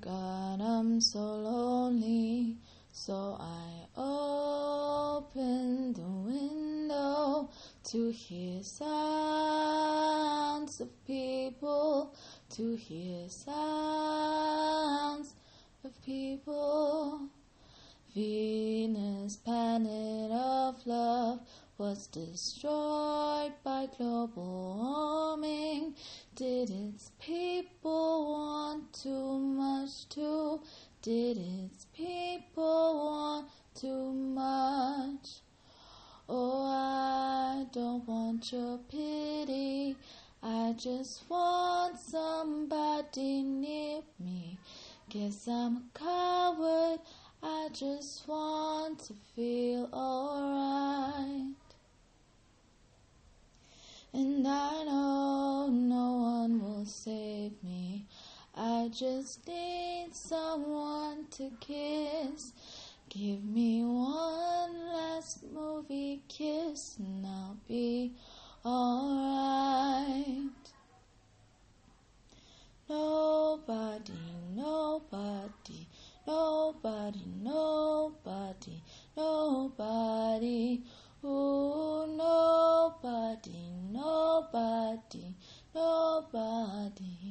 God, I'm so lonely. So I opened the window to hear sounds of people, to hear sounds of people. Venus, planet of love, was destroyed by global warming. Did its people Did its people want too much? Oh, I don't want your pity. I just want somebody near me. Guess I'm a coward. I just want to feel alright. And I know no one will save me. I just need someone to kiss. Give me one last movie kiss and I'll be alright. Nobody, nobody, nobody, nobody, nobody. Ooh, nobody, nobody, nobody.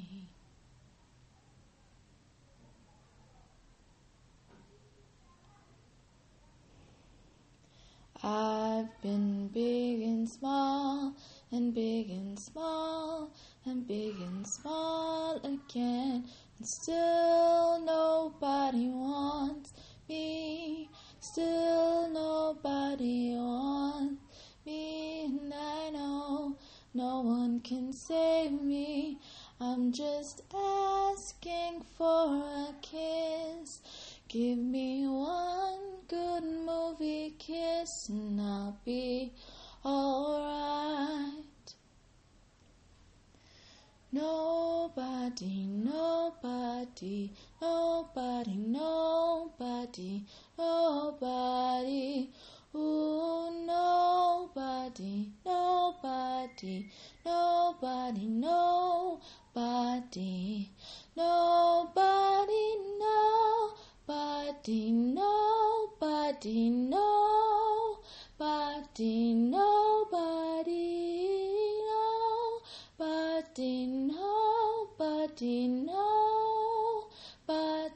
I've been big and small, and big and small, and big and small again, and still nobody wants me. Still nobody wants me, and I know no one can save me. I'm just asking for a kiss. Give me nobody, nobody, nobody, nobody. Ooh, nobody, nobody, nobody, nobody, nobody, nobody, nobody, nobody,